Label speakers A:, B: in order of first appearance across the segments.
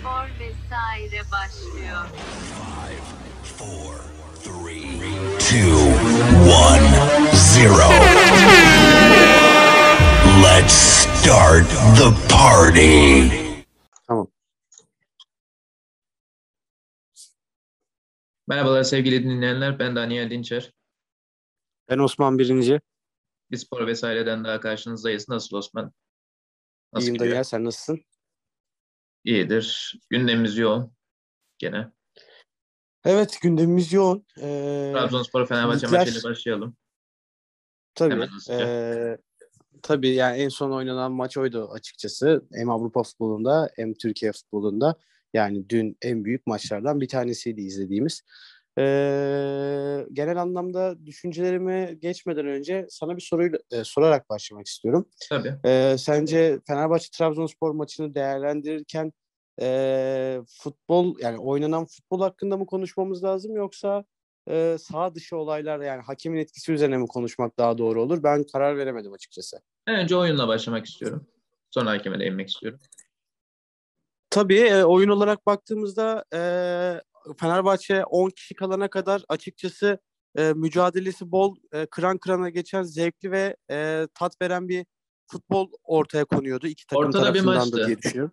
A: Spor vesaire başlıyor.
B: Four, three, two, one, zero. Let's start the party.
C: Tamam.
D: Merhabalar sevgili dinleyenler. Ben Daniel Dinçer.
C: Ben Osman Birinci.
D: Bir spor vesaireden daha karşınızdayız. Nasıl Osman? Nasıl
C: İyiyim
D: gidiyor?
C: Daniel sen nasılsın?
D: İyidir. Gündemimiz yoğun. Gene.
C: Evet gündemimiz yoğun. Ee,
D: Trabzonspor Fenerbahçe
C: ligler-
D: maçıyla başlayalım.
C: tabii. ee, tabii yani en son oynanan maç oydu açıkçası. Hem Avrupa futbolunda hem Türkiye futbolunda. Yani dün en büyük maçlardan bir tanesiydi izlediğimiz. Ee, genel anlamda düşüncelerime geçmeden önce sana bir soruyla e, sorarak başlamak istiyorum.
D: Tabii.
C: Ee, sence Fenerbahçe Trabzonspor maçını değerlendirirken e, futbol yani oynanan futbol hakkında mı konuşmamız lazım yoksa e, sağ dışı olaylar yani hakemin etkisi üzerine mi konuşmak daha doğru olur? Ben karar veremedim açıkçası.
D: Önce oyunla başlamak istiyorum. Sonra hakeme değinmek istiyorum.
C: Tabii e, oyun olarak baktığımızda e, Fenerbahçe 10 kişi kalana kadar açıkçası e, mücadelesi bol, e, kıran kırana geçen zevkli ve e, tat veren bir futbol ortaya konuyordu iki takım
D: Ortada bir
C: tarafından
D: maçtı.
C: da diye düşünüyorum.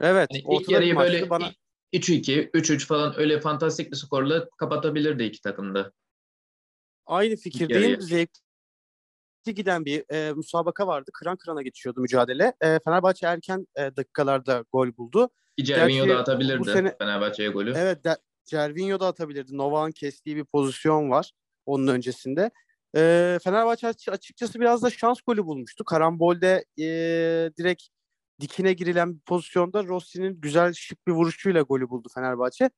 C: Evet,
D: ilk
C: ortada bir
D: yarıyı böyle
C: bana
D: 3-2, 3-3 falan öyle fantastik bir skorla kapatabilirdi iki takımda.
C: aynı fikirdeyim.
D: yarıyı.
C: Zevkli giden bir e, müsabaka vardı. Kıran kırana geçiyordu mücadele. E, Fenerbahçe erken e, dakikalarda gol buldu.
D: Cervinho
C: Gerçi
D: da
C: bu
D: atabilirdi
C: sene-
D: Fenerbahçe'ye golü.
C: Evet, de, Cervinho da atabilirdi. Novak'ın kestiği bir pozisyon var onun öncesinde. Ee, Fenerbahçe aç- açıkçası biraz da şans golü bulmuştu. Karambolde ee, direkt dikine girilen bir pozisyonda Rossi'nin güzel şık bir vuruşuyla golü buldu Fenerbahçe.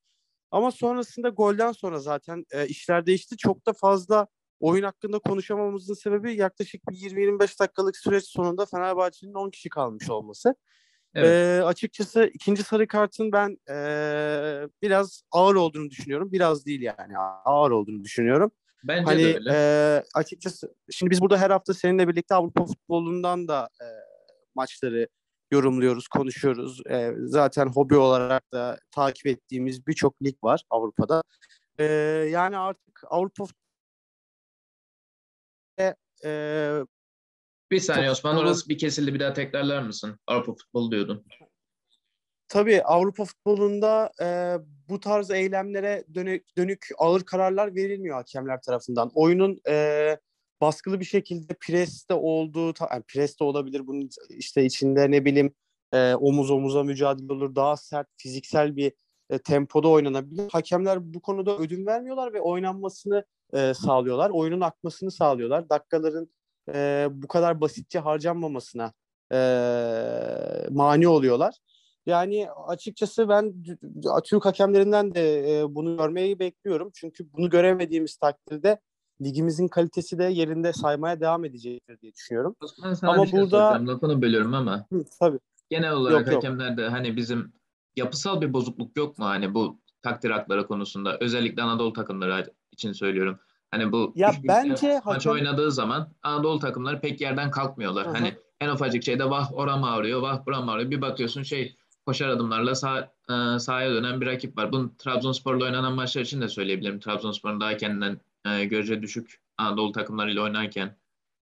C: Ama sonrasında golden sonra zaten e, işler değişti. Çok da fazla oyun hakkında konuşamamızın sebebi yaklaşık bir 20-25 dakikalık süreç sonunda Fenerbahçe'nin 10 kişi kalmış olması.
D: Evet.
C: Ee, açıkçası ikinci sarı kartın ben ee, biraz ağır olduğunu düşünüyorum. Biraz değil yani ağır olduğunu düşünüyorum.
D: Bence
C: hani
D: de öyle.
C: ee, açıkçası şimdi biz burada her hafta seninle birlikte Avrupa futbolundan da ee, maçları yorumluyoruz, konuşuyoruz. Ee, zaten hobi olarak da takip ettiğimiz birçok lig var Avrupa'da. Ee, yani artık Avrupa ee,
D: Bir saniye Osman orası bir kesildi bir daha tekrarlar mısın? Avrupa futbolu diyordun.
C: Tabii Avrupa futbolunda e, bu tarz eylemlere dönük, dönük ağır kararlar verilmiyor hakemler tarafından. Oyunun e, baskılı bir şekilde preste olduğu, yani preste olabilir bunun işte içinde ne bileyim e, omuz omuza mücadele olur, daha sert fiziksel bir e, tempoda oynanabilir. Hakemler bu konuda ödün vermiyorlar ve oynanmasını e, sağlıyorlar. Oyunun akmasını sağlıyorlar. Dakikaların e, bu kadar basitçe harcanmamasına e, mani oluyorlar. Yani açıkçası ben Türk hakemlerinden de e, bunu görmeyi bekliyorum. Çünkü bunu göremediğimiz takdirde ligimizin kalitesi de yerinde saymaya devam edecektir diye düşünüyorum.
D: Osman sana
C: Ama
D: bir şey
C: burada-.
D: Lafını bölüyorum ama
C: Hı, tabii.
D: genel olarak
C: Yok, yok.
D: hakemlerde hani bizim yapısal bir bozukluk yok mu hani bu takdir hakları konusunda özellikle Anadolu takımları için söylüyorum. Hani bu
C: Ya bence
D: maç
C: hakem-
D: oynadığı zaman Anadolu takımları pek yerden kalkmıyorlar.
C: Hı hı.
D: Hani en ufacık şeyde vah oram ağrıyor, vah buram ağrıyor. Bir bakıyorsun şey koşar adımlarla sağ, e, sahaya dönen bir rakip var. Bunu Trabzonspor'la oynanan maçlar için de söyleyebilirim. Trabzonspor'un daha kendinden e, görece düşük Anadolu takımlarıyla oynarken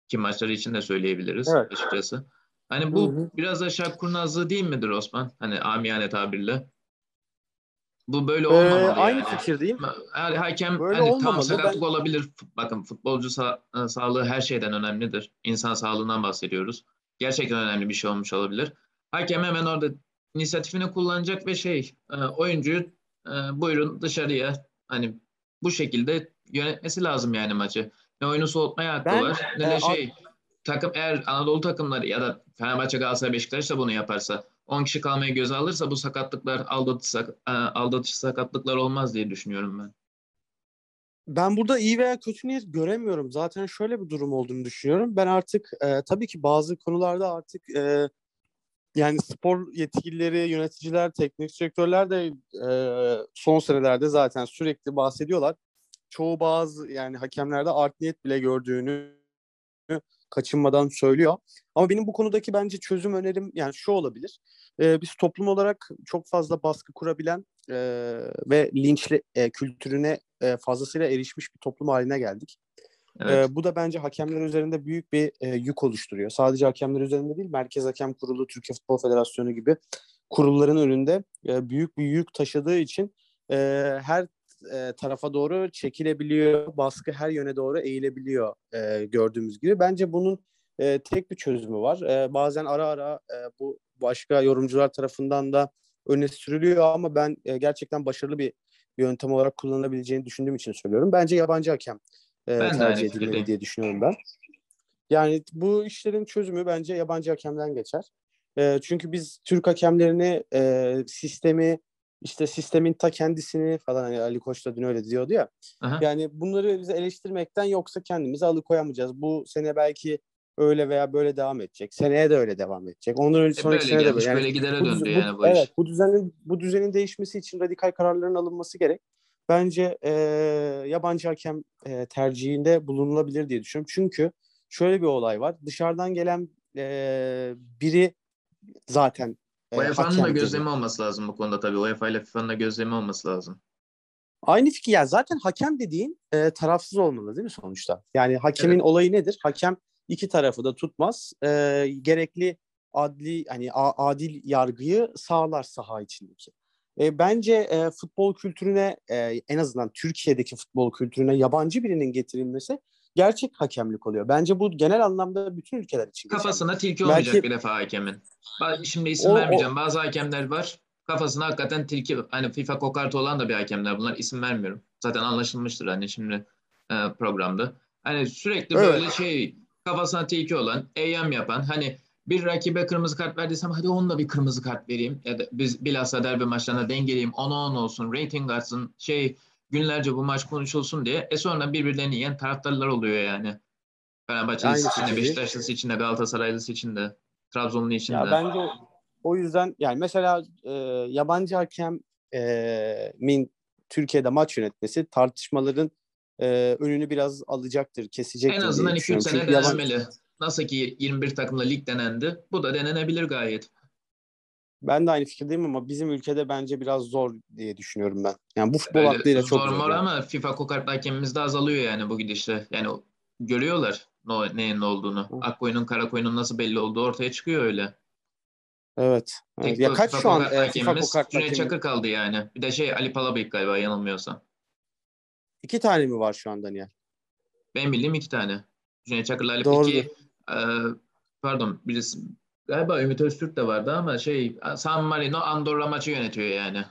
D: ki maçları için de söyleyebiliriz
C: Evet.
D: açıkçası. Hani bu
C: Hı hı.
D: biraz şak kurnazlığı değil midir Osman? Hani amiyane tabirle. Bu böyle
C: Ee,
D: olmamalı
C: aynı
D: yani.
C: fikirdeyim.
D: Her hakem
C: Böyle
D: hani tam sakatlık
C: Ben-
D: olabilir. Bakın futbolcu sa- e, sağlığı her şeyden önemlidir. İnsan sağlığından bahsediyoruz. Gerçekten önemli bir şey olmuş olabilir. Hakem hemen orada inisiyatifini kullanacak ve şey e, oyuncuyu e, buyurun dışarıya hani bu şekilde yönetmesi lazım yani maçı. Ne oyunu soğutmaya hakkı
C: Ben,
D: var ne
C: e,
D: de
C: a-
D: şey takım eğer Anadolu takımları ya da Fenerbahçe, Galatasaray, Beşiktaş da bunu yaparsa 10 kişi kalmayı göze alırsa bu sakatlıklar aldatış, sak- e, aldatış sakatlıklar olmaz diye düşünüyorum ben.
C: Ben burada iyi veya kötü niyet göremiyorum. Zaten şöyle bir durum olduğunu düşünüyorum. Ben artık e, tabii ki bazı konularda artık e, yani spor yetkilileri, yöneticiler, teknik direktörler de e, son senelerde zaten sürekli bahsediyorlar. Çoğu bazı yani hakemlerde art niyet bile gördüğünü kaçınmadan söylüyor. Ama benim bu konudaki bence çözüm önerim yani şu olabilir. E, biz toplum olarak çok fazla baskı kurabilen e, ve linçle e, kültürüne e, fazlasıyla erişmiş bir toplum haline geldik.
D: Evet.
C: E, bu da bence hakemler üzerinde büyük bir e, yük oluşturuyor. Sadece hakemler üzerinde değil, Merkez Hakem Kurulu, Türkiye Futbol Federasyonu gibi kurulların önünde e, büyük bir yük taşıdığı için e, her e, tarafa doğru çekilebiliyor, baskı her yöne doğru eğilebiliyor e, gördüğümüz gibi. Bence bunun e, tek bir çözümü var. E, bazen ara ara e, bu başka yorumcular tarafından da öne sürülüyor ama ben e, gerçekten başarılı bir yöntem olarak kullanılabileceğini düşündüğüm için söylüyorum. Bence yabancı hakem e,
D: Ben
C: tercih edilmeli diye düşünüyorum ben. Yani bu işlerin çözümü bence yabancı hakemden geçer. E, çünkü biz Türk hakemlerini e, sistemi işte sistemin ta kendisini falan hani Ali Koç da dün öyle diyordu ya.
D: Aha.
C: Yani bunları bize eleştirmekten yoksa kendimizi alıkoyamayacağız. Bu sene belki öyle veya böyle devam edecek. Seneye de öyle devam edecek. Ondan önce
D: E,
C: sonraki sene de böyle. Yani
D: böyle gidere
C: bu,
D: döndü
C: düzen-
D: yani
C: bu-
D: bu
C: evet,
D: iş.
C: bu düzenin bu düzenin değişmesi için radikal kararların alınması gerek. Bence e, yabancı hakem e, tercihinde bulunulabilir diye düşünüyorum. Çünkü şöyle bir olay var. Dışarıdan gelen e, biri zaten
D: UEFA'nın da gözlemi olması lazım bu konuda tabii. UEFA ile FIFA'nın da gözlemi olması lazım.
C: Aynı fikir. Yani zaten hakem dediğin e, tarafsız olmalı değil mi sonuçta? Yani hakemin
D: Evet.
C: olayı nedir? Hakem iki tarafı da tutmaz. E, gerekli adli hani a- adil yargıyı sağlar saha içindeki. E, bence e, futbol kültürüne e, en azından Türkiye'deki futbol kültürüne yabancı birinin getirilmesi gerçek hakemlik oluyor. Bence bu genel anlamda bütün ülkeler için geçerli.
D: Kafasına tilki
C: Belki-
D: olmayacak bir defa hakemin. Şimdi isim
C: O- o-
D: vermeyeceğim. Bazı hakemler var. Kafasına hakikaten tilki hani FIFA kokartı olan da bir hakemler bunlar. isim vermiyorum. Zaten anlaşılmıştır hani şimdi e, programda. Hani sürekli
C: Evet.
D: böyle şey kafasına tilki olan, eyyam yapan hani bir rakibe kırmızı kart verdiysem hadi onunla bir kırmızı kart vereyim. Ya da biz bilhassa derbi maçlarına dengeleyeyim. 10'a 10 olsun, rating artsın, şey günlerce bu maç konuşulsun diye. E sonra birbirlerini yiyen taraftarlar oluyor yani. Fenerbahçelisi için de. Beşiktaşlısı için de, Galatasaraylısı için de, Trabzonlu için
C: Ya
D: de.
C: bence o, o yüzden yani mesela e, yabancı hakemin Türkiye'de maç yönetmesi tartışmaların e, önünü biraz alacaktır, kesecektir
D: En azından 2-3
C: düşünüyorum.
D: sene denemeli. Nasıl ki 21 takımla lig denendi. Bu da denenebilir gayet.
C: Ben de aynı fikirdeyim ama bizim ülkede bence biraz zor diye düşünüyorum ben. Yani bu futbol
D: Öyle
C: aklıyla çok
D: zor
C: zor. yani.
D: ama FIFA kokart hakemimiz de azalıyor yani bu gidişle. Yani görüyorlar no, neyin ne olduğunu.
C: Hı.
D: Akkoyunun kara koyunun nasıl belli olduğu ortaya çıkıyor öyle.
C: Evet. evet. Ya kaç
D: FIFA
C: şu an e, FIFA kokart
D: Cüneyt? Çakır kaldı yani. Bir de şey Ali Palabıyık galiba yanılmıyorsam.
C: İki tane mi var şu an Daniel?
D: Benim bildiğim iki tane. Cüneyt Çakır'la Ali
C: Doğrudur.
D: Peki e, pardon birisi galiba Ümit Öztürk de vardı ama şey San Marino Andorra maçı yönetiyor yani.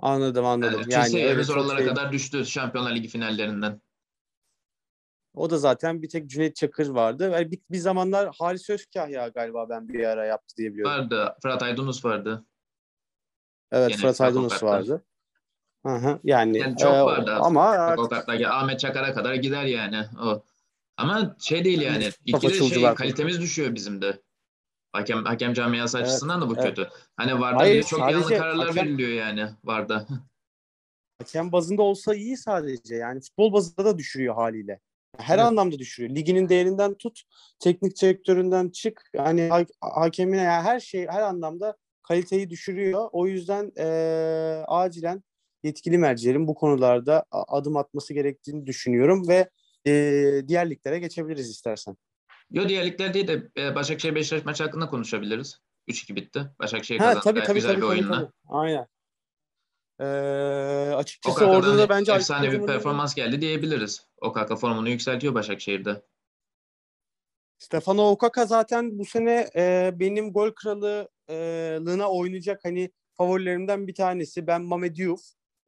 C: Anladım anladım.
D: Yani,
C: Yani, çok
D: oralara
C: şey-
D: kadar düştü Şampiyonlar Ligi finallerinden.
C: O da zaten bir tek Cüneyt Çakır vardı. Yani bir, bir zamanlar Halis Özkahya galiba ben bir ara yaptı diye biliyorum.
D: Vardı. Fırat Aydınus vardı.
C: Evet
D: Gene
C: Fırat Aydınus vardı. Hı hı, yani,
D: Yani çok
C: e,
D: vardı
C: ama artık
D: Ahmet Çakar'a kadar gider yani o. Ama şey değil yani. İkili şey kalitemiz düşüyor bizim de. Hakem hakem camiası
C: Evet,
D: açısından da bu
C: evet.
D: kötü. Hani varda
C: Hayır,
D: çok yanlış kararlar
C: hakem-
D: veriliyor yani varda.
C: hakem bazında olsa iyi sadece. Yani futbol bazında da düşürüyor haliyle. Her
D: Evet.
C: anlamda düşürüyor. Liginin değerinden tut, teknik direktöründen çık. Hani ha- hakemine yani her şey her anlamda kaliteyi düşürüyor. O yüzden e, acilen yetkili mercilerin bu konularda adım atması gerektiğini düşünüyorum ve e, diğer liglere geçebiliriz istersen.
D: Yo diğer ligler değil de e, Başakşehir Beşiktaş maçı hakkında konuşabiliriz. 3-2 bitti. Başakşehir
C: Ha
D: kazandı.
C: tabii tabii
D: güzel
C: tabii,
D: bir
C: tabii,
D: oyunla.
C: tabii. Aynen. Ee, açıkçası
D: Okaka'dan
C: orada da bence
D: efsane bir performans geldi diyebiliriz. Okaka formunu yükseltiyor Başakşehir'de.
C: Stefano Okaka zaten bu sene e, benim gol krallığına oynayacak hani favorilerimden bir tanesi. Ben Mame Diouf,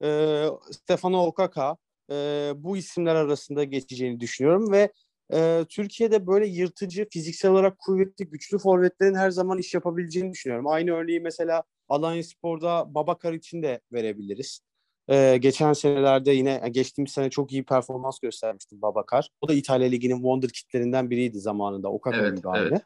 C: e, Stefano Okaka e, bu isimler arasında geçeceğini düşünüyorum ve e, Türkiye'de böyle yırtıcı, fiziksel olarak kuvvetli, güçlü forvetlerin her zaman iş yapabileceğini düşünüyorum. Aynı örneği mesela Alanya Spor'da Babakar için de verebiliriz. E, geçen senelerde yine geçtiğimiz sene çok iyi performans göstermişti Babakar. O da İtalya Ligi'nin wonder kitlerinden biriydi zamanında. Okaka
D: Evet,
C: gibi aynı.
D: evet.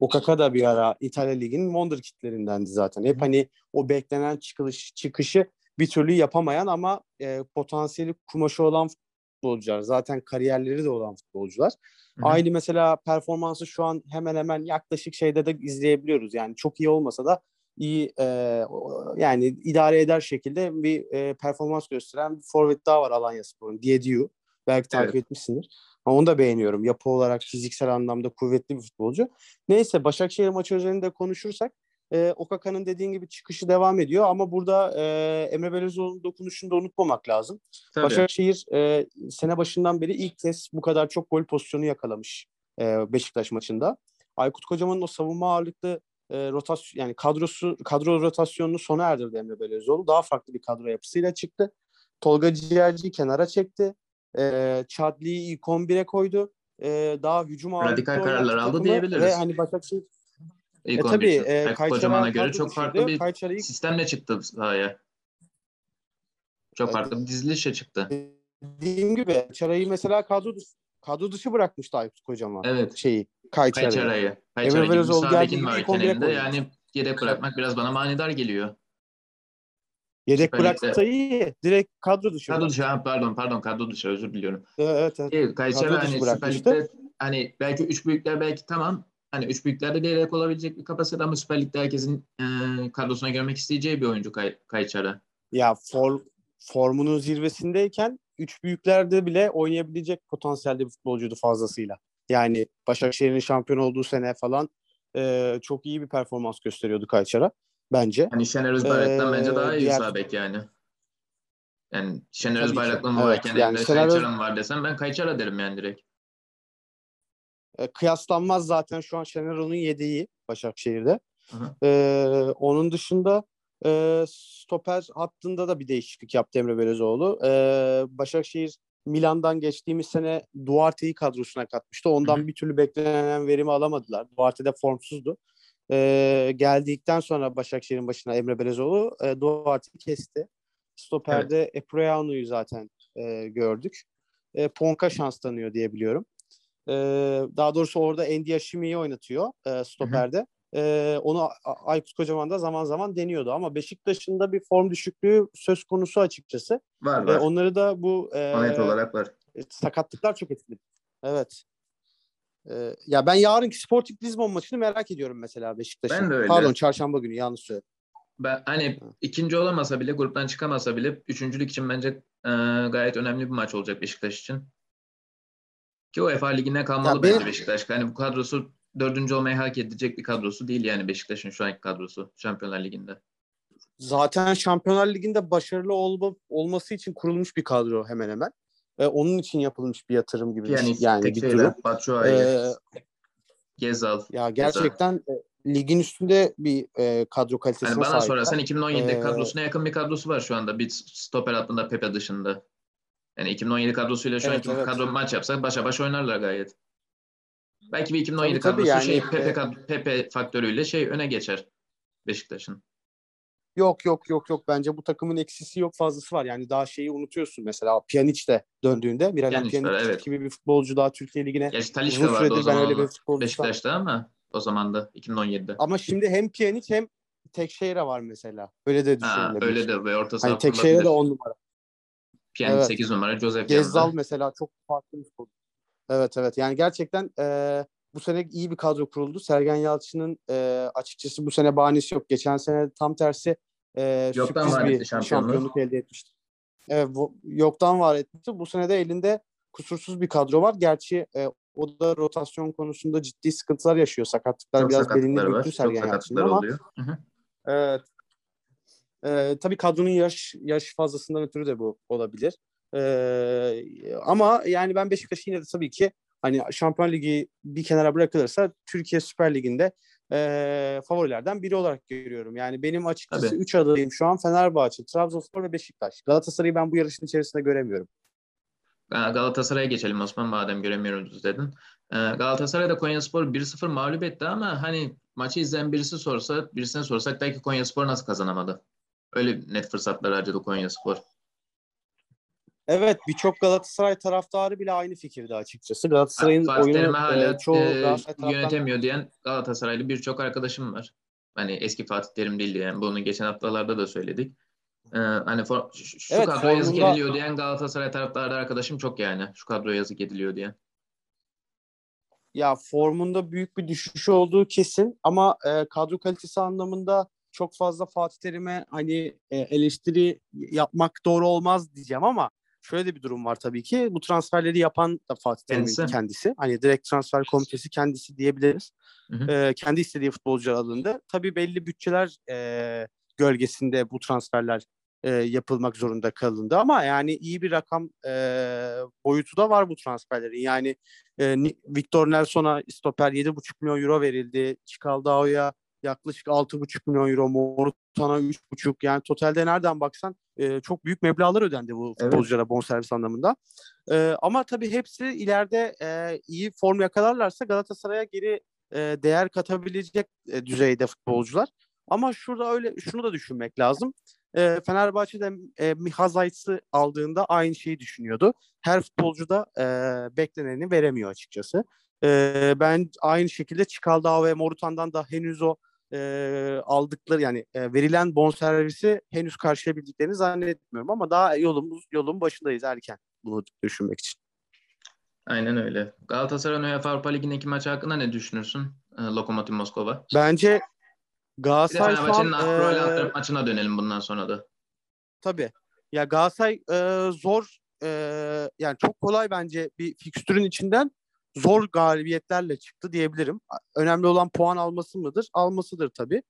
C: Okaka da bir ara İtalya Ligi'nin wonder kitlerindendi zaten. Hep hani o beklenen çıkış, çıkışı bir türlü yapamayan ama e, potansiyeli kumaşı olan futbolcular. Zaten kariyerleri de olan futbolcular.
D: Hı hı.
C: Aynı mesela performansı şu an hemen hemen yaklaşık şeyde de izleyebiliyoruz. Yani çok iyi olmasa da iyi e, yani idare eder şekilde bir e, performans gösteren bir forvet daha var Alanya Spor'un. Diediu. Belki takip
D: Evet.
C: etmişsindir. Ama onu da beğeniyorum. Yapı olarak fiziksel anlamda kuvvetli bir futbolcu. Neyse Başakşehir maçı üzerinde konuşursak e, Okaka'nın dediğin gibi çıkışı devam ediyor ama burada e, Emre Belözoğlu'nun dokunuşunu da unutmamak lazım.
D: Tabii.
C: Başakşehir e, sene başından beri ilk kez bu kadar çok gol pozisyonu yakalamış e, Beşiktaş maçında. Aykut Kocaman'ın o savunma ağırlıklı e, rotasyon yani kadrosu kadro rotasyonunu sona erdirdi Emre Belözoğlu. Daha farklı bir kadro yapısıyla çıktı. Tolga Ciğerci'yi kenara çekti. E, Chadli'yi ilk 11'e koydu. E, daha hücum ağırlıklı
D: Radikal kararlar aldı diyebiliriz.
C: Ve hani Başakşehir
D: İlk
C: e,
D: 11
C: tabii e, Kayçara
D: Kocaman'a göre çok farklı bir
C: Kayçara ilk
D: sistemle çıktı sahaya. Çok farklı bir dizilişle çıktı.
C: dediğim gibi Çaray'ı mesela kadro dışı, kadro dışı bırakmıştı Aykut Kocaman.
D: Evet.
C: Şeyi Kayçara'yı.
D: Kayçara'yı. Kayçara gibi bir
C: Belözoğlu
D: sağ
C: geldiği
D: bekin
C: gibi ilk
D: varken
C: 11'e
D: elinde
C: koydu.
D: yani yedek bırakmak biraz bana manidar geliyor.
C: Yedek bıraksa iyi. Direkt kadro dışı.
D: Kadro dışı, ha, pardon pardon kadro dışı özür diliyorum.
C: Evet, evet. Dışı
D: hani Süper. Lig'de hani belki üç büyükler belki tamam. Hani üç büyüklerde de yedek olabilecek bir kapasite ama Süper Lig'de herkesin e, kadrosuna görmek isteyeceği bir oyuncu Kay, Kayçara.
C: Ya for, formunun zirvesindeyken üç büyüklerde bile oynayabilecek potansiyelde bir futbolcuydu fazlasıyla. Yani Başakşehir'in şampiyon olduğu sene falan e, çok iyi bir performans gösteriyordu Kayçara bence.
D: Hani Şener Özbayrak'tan
C: Ee,
D: bence daha iyi
C: diğer-
D: sağ bek yani. Yani Şener mı
C: Evet, yani Şener Öz-
D: Kayçara mı var desem ben Kayçara derim yani direkt.
C: E, kıyaslanmaz zaten şu an Şener onun yedeği Başakşehir'de.
D: Hı hı.
C: E, onun dışında e, stoper hattında da bir değişiklik yaptı Emre Belözoğlu. E, Başakşehir Milan'dan geçtiğimiz sene Duarte'yi kadrosuna katmıştı. Ondan
D: Hı hı.
C: bir türlü beklenen verimi alamadılar. Duarte de formsuzdu. E, geldikten sonra Başakşehir'in başına Emre Belözoğlu e, Duarte'yi kesti. Stoper'de Eproyano'yu zaten e, gördük. E, Ponka şans tanıyor diye biliyorum. E, daha doğrusu orada Endiashimi'yi oynatıyor e, stoperde. E, onu A- Aykut Kocaman da zaman zaman deniyordu ama Beşiktaş'ın da bir form düşüklüğü söz konusu açıkçası.
D: Var var.
C: onları da bu e,
D: Net olarak var.
C: sakatlıklar çok etkiledi. Evet. E, ya ben yarınki Sporting Lisbon maçını merak ediyorum mesela Beşiktaş'ın.
D: Ben de öyle.
C: Pardon çarşamba günü yanlış söyledim.
D: Ben hani ikinci olamasa bile gruptan çıkamasa bile üçüncülük için bence e, gayet önemli bir maç olacak Beşiktaş için. Ki UEFA Ligi'ne kalmalı
C: Ya
D: bence
C: benim-
D: Beşiktaş. Hani bu kadrosu dördüncü olmayı hak edecek bir kadrosu değil yani Beşiktaş'ın şu anki kadrosu Şampiyonlar Ligi'nde.
C: zaten Şampiyonlar Ligi'nde başarılı olma, olması için kurulmuş bir kadro hemen hemen. Ve onun için yapılmış bir yatırım gibi bir şey.
D: Piyanist,
C: yani bir durum.
D: Tekşehir'e, Batshuayi,
C: Ee,
D: Gezal.
C: ya gerçekten e, ligin üstünde bir e, kadro kalitesine
D: Hani bana
C: sahip.
D: sorarsan 2017
C: Ee,
D: kadrosuna yakın bir kadrosu var şu anda. Bir stoper hattında Pepe dışında. Yani 2017 kadrosuyla şu
C: Evet,
D: anki
C: evet.
D: kadro maç yapsak başa baş oynarlar gayet. Belki bir 2017
C: Tabii, tabii
D: kadrosu
C: yani,
D: şey Pepe,
C: e,
D: Pepe faktörüyle şey öne geçer Beşiktaş'ın.
C: Yok yok yok yok bence bu takımın eksisi yok fazlası var. Yani daha şeyi unutuyorsun mesela Pjanic de döndüğünde Miralem
D: Pjanic
C: Pjanic
D: evet.
C: gibi bir futbolcu daha Türkiye Ligi'ne
D: Gerçi Talisca vardı o
C: süredir ben
D: zaman
C: öyle bir futbolcu
D: Beşiktaş'ta ama o zaman da 2017'de.
C: Ama şimdi hem Pjanic hem Tekşehir'e var mesela. Öyle de
D: Ha,
C: düşünülebilir.
D: öyle de ve orta saha
C: Hani Tekşehir'e de. 10 numara.
D: Pjanic
C: Evet.
D: 8 numara, Joseph
C: Gezzal
D: yanında.
C: mesela çok farklı bir futbolcu. Evet evet yani gerçekten e, bu sene iyi bir kadro kuruldu. Sergen Yalçın'ın e, açıkçası bu sene bahanesi yok. Geçen sene tam tersi e,
D: Yoktan
C: sürpriz bir
D: şampiyonluğu.
C: şampiyonluk elde etmişti. Evet, bu, yoktan var etmişti. Bu sene de elinde kusursuz bir kadro var. Gerçi e, o da rotasyon konusunda ciddi sıkıntılar yaşıyor. Sakatlıklar
D: Çok
C: biraz büktü
D: Çok
C: Sergen Yalçın'ın ama
D: oluyor. Hı hı.
C: Evet. Ee, tabii kadronun yaş yaş fazlasından ötürü de bu olabilir. Ee, ama yani ben Beşiktaş'ı yine de tabii ki hani Şampiyon Ligi bir kenara bırakılırsa Türkiye Süper Ligi'nde e, favorilerden biri olarak görüyorum. Yani benim açıkçası
D: Tabii.
C: 3 adayım şu an Fenerbahçe, Trabzonspor ve Beşiktaş. Galatasaray'ı ben bu yarışın içerisinde göremiyorum.
D: Galatasaray'a geçelim Osman madem göremiyoruz dedin. Ee, Galatasaray'da Konyaspor 1-0 mağlup etti ama hani maçı izleyen birisi sorsa, birisine sorsak belki Konyaspor nasıl kazanamadı? Öyle net fırsatlar harcadı Konyaspor.
C: Evet birçok Galatasaray taraftarı bile aynı fikirde açıkçası. Galatasaray'ın
D: Fatih
C: oyunu
D: hala
C: e, çoğu
D: e,
C: taraftarı
D: yönetemiyor diyen Galatasaraylı birçok arkadaşım var. Hani eski Fatih Terim değildi yani bunu geçen haftalarda da söyledik. Ee, hani for, şu, şu
C: Evet,
D: yazık
C: formunda-
D: ediliyor diyen Galatasaray taraftarı arkadaşım çok yani. Şu kadroya yazık ediliyor diye.
C: Ya formunda büyük bir düşüş olduğu kesin ama e, kadro kalitesi anlamında çok fazla Fatih Terim'e hani e, eleştiri yapmak doğru olmaz diyeceğim ama şöyle de bir durum var tabii ki. Bu transferleri yapan da Fatih Terim'in
D: Kendisi.
C: kendisi. Hani direkt transfer komitesi kendisi diyebiliriz.
D: Hı hı.
C: E, kendi istediği futbolcular alındı. Tabii belli bütçeler e, gölgesinde bu transferler e, yapılmak zorunda kalındı ama yani iyi bir rakam e, boyutu da var bu transferlerin. Yani e, Victor Nelson'a stoper 7,5 milyon euro verildi. Çikaldao'ya yaklaşık 6,5 milyon euro. Morutan'a 3,5 yani totalde nereden baksan e, çok büyük meblağlar ödendi bu
D: Evet.
C: futbolculara bonservis anlamında. E, ama tabii hepsi ileride e, iyi form yakalarlarsa Galatasaray'a geri e, değer katabilecek e, düzeyde futbolcular. Ama şurada öyle şunu da düşünmek lazım. E, Fenerbahçe'de e, Miha Zayt'sı aldığında aynı şeyi düşünüyordu. Her futbolcu da e, bekleneni veremiyor açıkçası. E, ben aynı şekilde Çikaldao ve Morutan'dan da henüz o e, aldıkları yani e, verilen bonservisi henüz karşılayabildiklerini zannetmiyorum ama daha yolumuz yolun başındayız erken bunu düşünmek için.
D: Aynen öyle. Galatasaray'ın UEFA Avrupa Ligi'ndeki maçı hakkında ne düşünürsün? Ee, Lokomotiv Moskova.
C: Bence Galatasaray
D: Fenerbahçe'nin rol
C: e,
D: maçına dönelim bundan sonra da.
C: Tabii. Ya Galatasaray e, zor e, yani çok kolay bence bir fikstürün içinden zor galibiyetlerle çıktı diyebilirim. Önemli olan puan alması mıdır? Almasıdır tabii.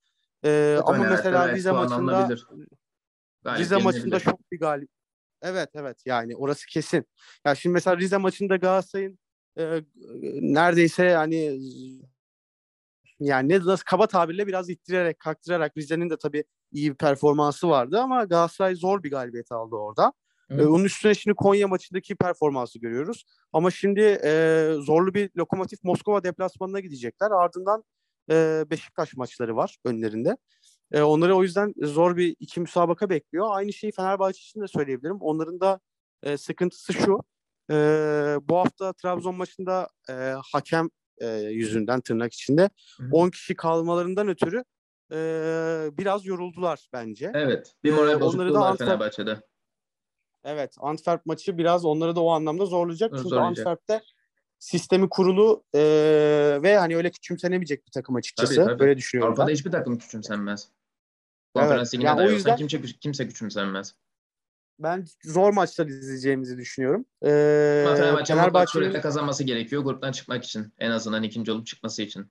C: E, ama
D: Tabii,
C: mesela
D: evet,
C: Rize maçında Rize maçında çok bir galip. Evet evet yani orası kesin. Ya şimdi mesela Rize maçında Galatasaray'ın e, neredeyse yani yani ne nasıl kaba tabirle biraz ittirerek kaktırarak Rize'nin de tabii iyi bir performansı vardı ama Galatasaray zor bir galibiyet aldı orada.
D: Hı.
C: E, onun üstüne şimdi Konya maçındaki performansı görüyoruz. Ama şimdi e, zorlu bir Lokomotiv Moskova deplasmanına gidecekler. Ardından e, Beşiktaş maçları var önlerinde. E, onları o yüzden zor bir iki müsabaka bekliyor. Aynı şeyi Fenerbahçe için de söyleyebilirim. Onların da e, sıkıntısı şu. E, bu hafta Trabzon maçında e, hakem e, yüzünden tırnak içinde
D: Hı hı.
C: 10 kişi kalmalarından ötürü e, biraz yoruldular bence.
D: Evet. Bir moral
C: onları
D: bozukluğu
C: da
D: var Fenerbahçe'de.
C: Evet, Antwerp maçı biraz onları da o anlamda zorlayacak. Çünkü
D: Zorlayacak.
C: Antwerp'te sistemi kurulu e, ve hani öyle küçümsenemeyecek bir takım açıkçası.
D: Tabii, tabii.
C: Böyle düşünüyorum
D: Avrupa'da
C: ben.
D: hiçbir takım küçümsenmez.
C: Evet,
D: Konferans liginde
C: yani o yüzden-
D: kimse, kimse küçümsenmez.
C: Ben zor maçlar izleyeceğimizi düşünüyorum. E,
D: Ama Fenerbahçe
C: Fenerbahçe'nin
D: kazanması gerekiyor gruptan çıkmak için. En azından ikinci olup çıkması için.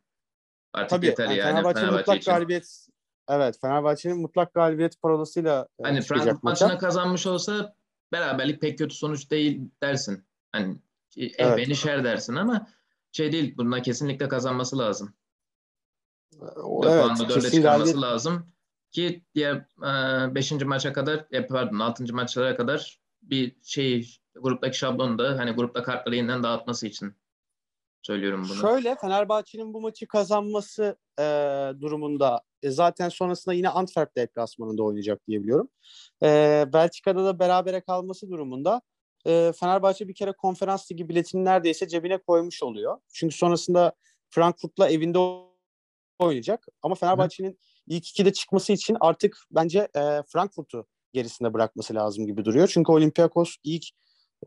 D: Artık
C: tabii
D: yeter
C: yani
D: yani
C: Fenerbahçe'nin
D: Fenerbahçe
C: mutlak
D: için.
C: galibiyet Evet, Fenerbahçe'nin mutlak galibiyet parolasıyla
D: Hani Frankfurt maçına kazanmış olsa beraberlik pek kötü sonuç değil dersin. Hani eh
C: Evet.
D: beni şer dersin ama şey değil bundan kesinlikle kazanması lazım.
C: O-
D: Ve
C: Evet,
D: dörde çıkarması lazım ki diğer 5. maça kadar e, pardon 6. maçlara kadar bir şey gruptaki şablonu da hani grupta kartları yeniden dağıtması için söylüyorum bunu.
C: Şöyle Fenerbahçe'nin bu maçı kazanması e, durumunda e, zaten sonrasında yine Antwerp deplasmanında oynayacak diye biliyorum. E, Belçika'da da berabere kalması durumunda e, Fenerbahçe bir kere konferans ligi biletini neredeyse cebine koymuş oluyor. Çünkü sonrasında Frankfurt'la evinde oynayacak. Ama Fenerbahçe'nin ilk ikide çıkması için artık bence e, Frankfurt'u gerisinde bırakması lazım gibi duruyor. Çünkü Olympiakos ilk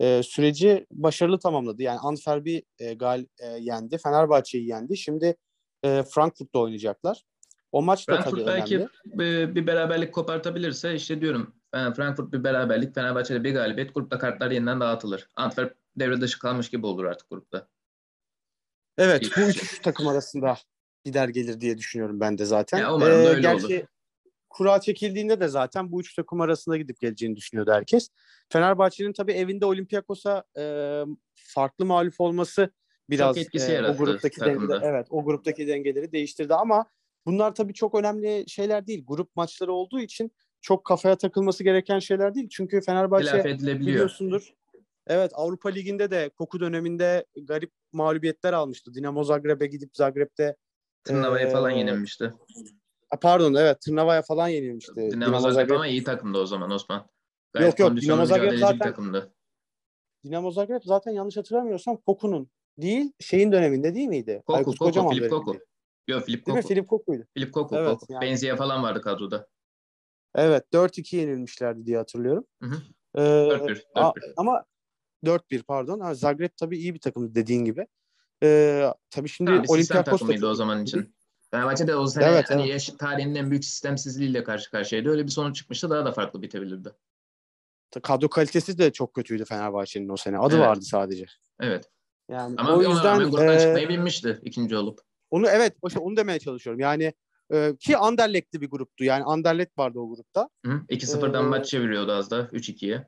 C: e, süreci başarılı tamamladı. Yani Antwerp'i e, gal e, yendi, Fenerbahçe'yi yendi. Şimdi e, Frankfurt'ta oynayacaklar. O maç da
D: Frankfurt
C: tabii
D: belki
C: önemli.
D: bir, bir beraberlik kopartabilirse işte diyorum Frankfurt bir beraberlik Fenerbahçe'de bir galibiyet grupta kartlar yeniden dağıtılır. Antwerp devre dışı kalmış gibi olur artık grupta.
C: Evet, bu üç takım arasında gider gelir diye düşünüyorum ben de zaten.
D: Ya umarım da öyle
C: gerçi
D: olur.
C: Kura çekildiğinde de zaten bu üç takım arasında gidip geleceğini düşünüyordu herkes. Fenerbahçe'nin tabii evinde Olympiakos'a e, farklı mağlup olması biraz
D: etkisi
C: e, o
D: yarattı
C: gruptaki
D: takımda.
C: dengeleri, evet o gruptaki dengeleri değiştirdi ama bunlar tabii çok önemli şeyler değil. Grup maçları olduğu için çok kafaya takılması gereken şeyler değil. Çünkü Fenerbahçe biliyorsundur. Evet Avrupa Ligi'nde de Koku döneminde garip mağlubiyetler almıştı. Dinamo Zagreb'e gidip Zagreb'de
D: Tırnava'ya falan
C: Ee,
D: yenilmişti.
C: Pardon evet Tırnava'ya falan yenilmişti.
D: Dinamo Zagreb ama iyi takımdı o zaman Osman. Gayet
C: Yok, yok, Dinamo Zagreb zaten-
D: takımdı.
C: Dinamo Zagreb zaten yanlış hatırlamıyorsam Koku'nun değil şeyin döneminde değil miydi?
D: Koku,
C: Aykut
D: Koku,
C: Kocaman
D: Filip. Koku. Yok Filip
C: Değil mi?
D: Koku.
C: Filip Koku'ydu.
D: Filip Koku,
C: Evet,
D: Koku.
C: yani-
D: Benziye falan vardı kadroda.
C: Evet 4-2 yenilmişlerdi diye hatırlıyorum.
D: Hı hı.
C: Ee,
D: 4-1.
C: a-
D: 4-1.
C: ama 4-1 pardon. Ha, Zagreb tabii iyi bir takım dediğin gibi. Ee, tabii şimdi
D: Tamam,
C: Olympiakos
D: takımıydı o zaman için. Fenerbahçe de o sene
C: Evet,
D: hani
C: evet.
D: yaş- tarihinin en büyük sistemsizliğiyle karşı karşıyaydı. Öyle bir sonuç çıkmıştı daha da farklı bitebilirdi.
C: kadro kalitesi de çok kötüydü Fenerbahçe'nin o sene. Adı
D: Evet.
C: vardı sadece.
D: Evet.
C: Yani
D: Ama
C: o yüzden
D: gruptan
C: e,
D: çıkmayı bilmişti ikinci olup.
C: onu evet işte onu demeye çalışıyorum. Yani e, ki Anderlecht'li bir gruptu. Yani Anderlecht vardı o grupta.
D: Hı? 2-0'dan
C: Ee,
D: maç çeviriyordu az da 3-2'ye.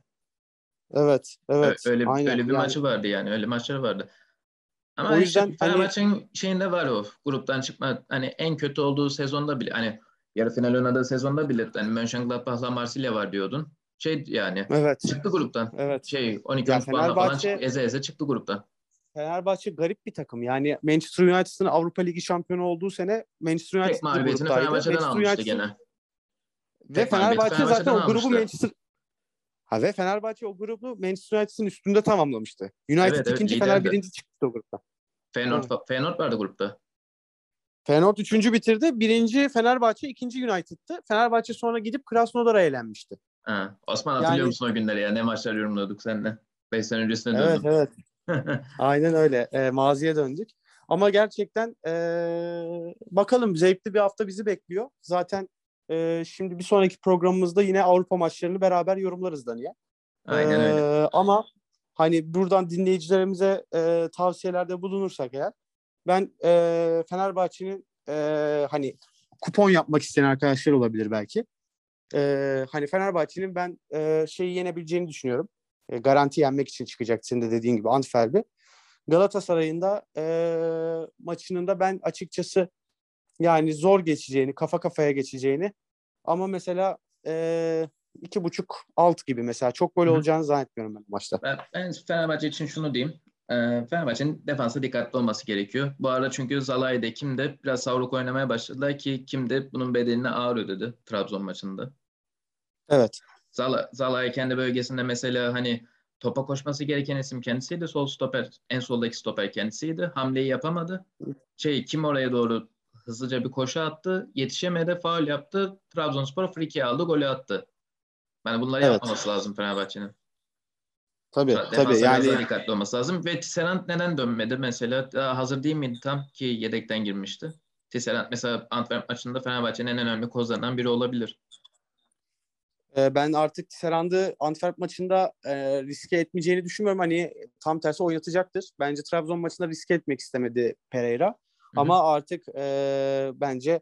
C: Evet, evet.
D: Ö- öyle
C: aynen.
D: öyle bir
C: Yani
D: maçı vardı yani. Öyle maçları vardı. Ama
C: O
D: işte
C: yüzden hani-
D: Fenerbahçe'nin şeyinde var o gruptan çıkma hani en kötü olduğu sezonda bile hani yarı final oynadığı sezonda bile hani Mönchengladbach'la Marsilya var diyordun. Şey yani
C: evet,
D: çıktı gruptan.
C: evet.
D: Şey 12
C: Ya
D: puanla falan
C: Fenerbahçe-
D: çıktı. Eze eze çıktı gruptan.
C: Fenerbahçe garip bir takım. Yani Manchester United'ın Avrupa Ligi şampiyonu olduğu sene Manchester United
D: Tek mağlubiyetini. Fenerbahçe'den
C: Manchester
D: almıştı gene.
C: Ve
D: Tek mağlubiyeti
C: Fenerbahçe zaten o grubu
D: almıştı.
C: Manchester Ha ve Fenerbahçe o grubu Manchester United'ın üstünde tamamlamıştı. United
D: Evet, evet,
C: ikinci, Fener
D: liderdi.
C: birinci çıktı o grupta.
D: Feyenoord,
C: Evet.
D: Feyenoord vardı grupta.
C: Feyenoord üçüncü bitirdi. Birinci Fenerbahçe, ikinci United'tı. Fenerbahçe sonra gidip Krasnodar'a eğlenmişti.
D: Ha. Osman hatırlıyor
C: Yani-
D: musun o günleri ya? Ne maçlar yorumluyorduk seninle? 5 sene öncesine
C: Evet,
D: döndüm.
C: evet. Aynen öyle. E, maziye döndük. Ama gerçekten e, bakalım zevkli bir hafta bizi bekliyor. Zaten e, şimdi bir sonraki programımızda yine Avrupa maçlarını beraber yorumlarız Daniye.
D: Aynen öyle.
C: Ee, ama hani buradan dinleyicilerimize e, tavsiyelerde bulunursak eğer ben e, Fenerbahçe'nin e, hani kupon yapmak isteyen arkadaşlar olabilir belki. E, hani Fenerbahçe'nin ben e, şeyi yenebileceğini düşünüyorum. E, garanti yenmek için çıkacak senin de dediğin gibi Antwerp'i. Galatasaray'ın da e, maçının da ben açıkçası yani zor geçeceğini, kafa kafaya geçeceğini ama mesela e, iki buçuk alt gibi mesela çok gol olacağını zannetmiyorum ben maçta.
D: Ben, ben Fenerbahçe için şunu diyeyim. Ee, Fenerbahçe'nin defansa dikkatli olması gerekiyor. Bu arada çünkü Zalai de Kim de biraz savruk oynamaya başladılar ki Kim de bunun bedelini ağır ödedi Trabzon maçında.
C: Evet.
D: Zala, Zalai kendi bölgesinde mesela hani topa koşması gereken isim kendisiydi. Sol stoper, en soldaki stoper kendisiydi. Hamleyi yapamadı. Şey Kim oraya doğru hızlıca bir koşu attı. Yetişemedi, faul yaptı. Trabzonspor free kick aldı, golü attı. Yani bunları
C: Evet.
D: yapmaması lazım Fenerbahçe'nin.
C: Tabii
D: Defansa
C: tabii yani
D: dikkatli olması lazım. Ve Tisserand neden dönmedi mesela? Daha hazır değil miydi tam ki yedekten girmişti. Tisserand mesela Antwerp maçında Fenerbahçe'nin en önemli kozlarından biri olabilir.
C: e, ben artık Serand'ı Antwerp maçında e, riske etmeyeceğini düşünmüyorum. Hani tam tersi oynatacaktır. Bence Trabzon maçında riske etmek istemedi Pereira. Ama artık e, bence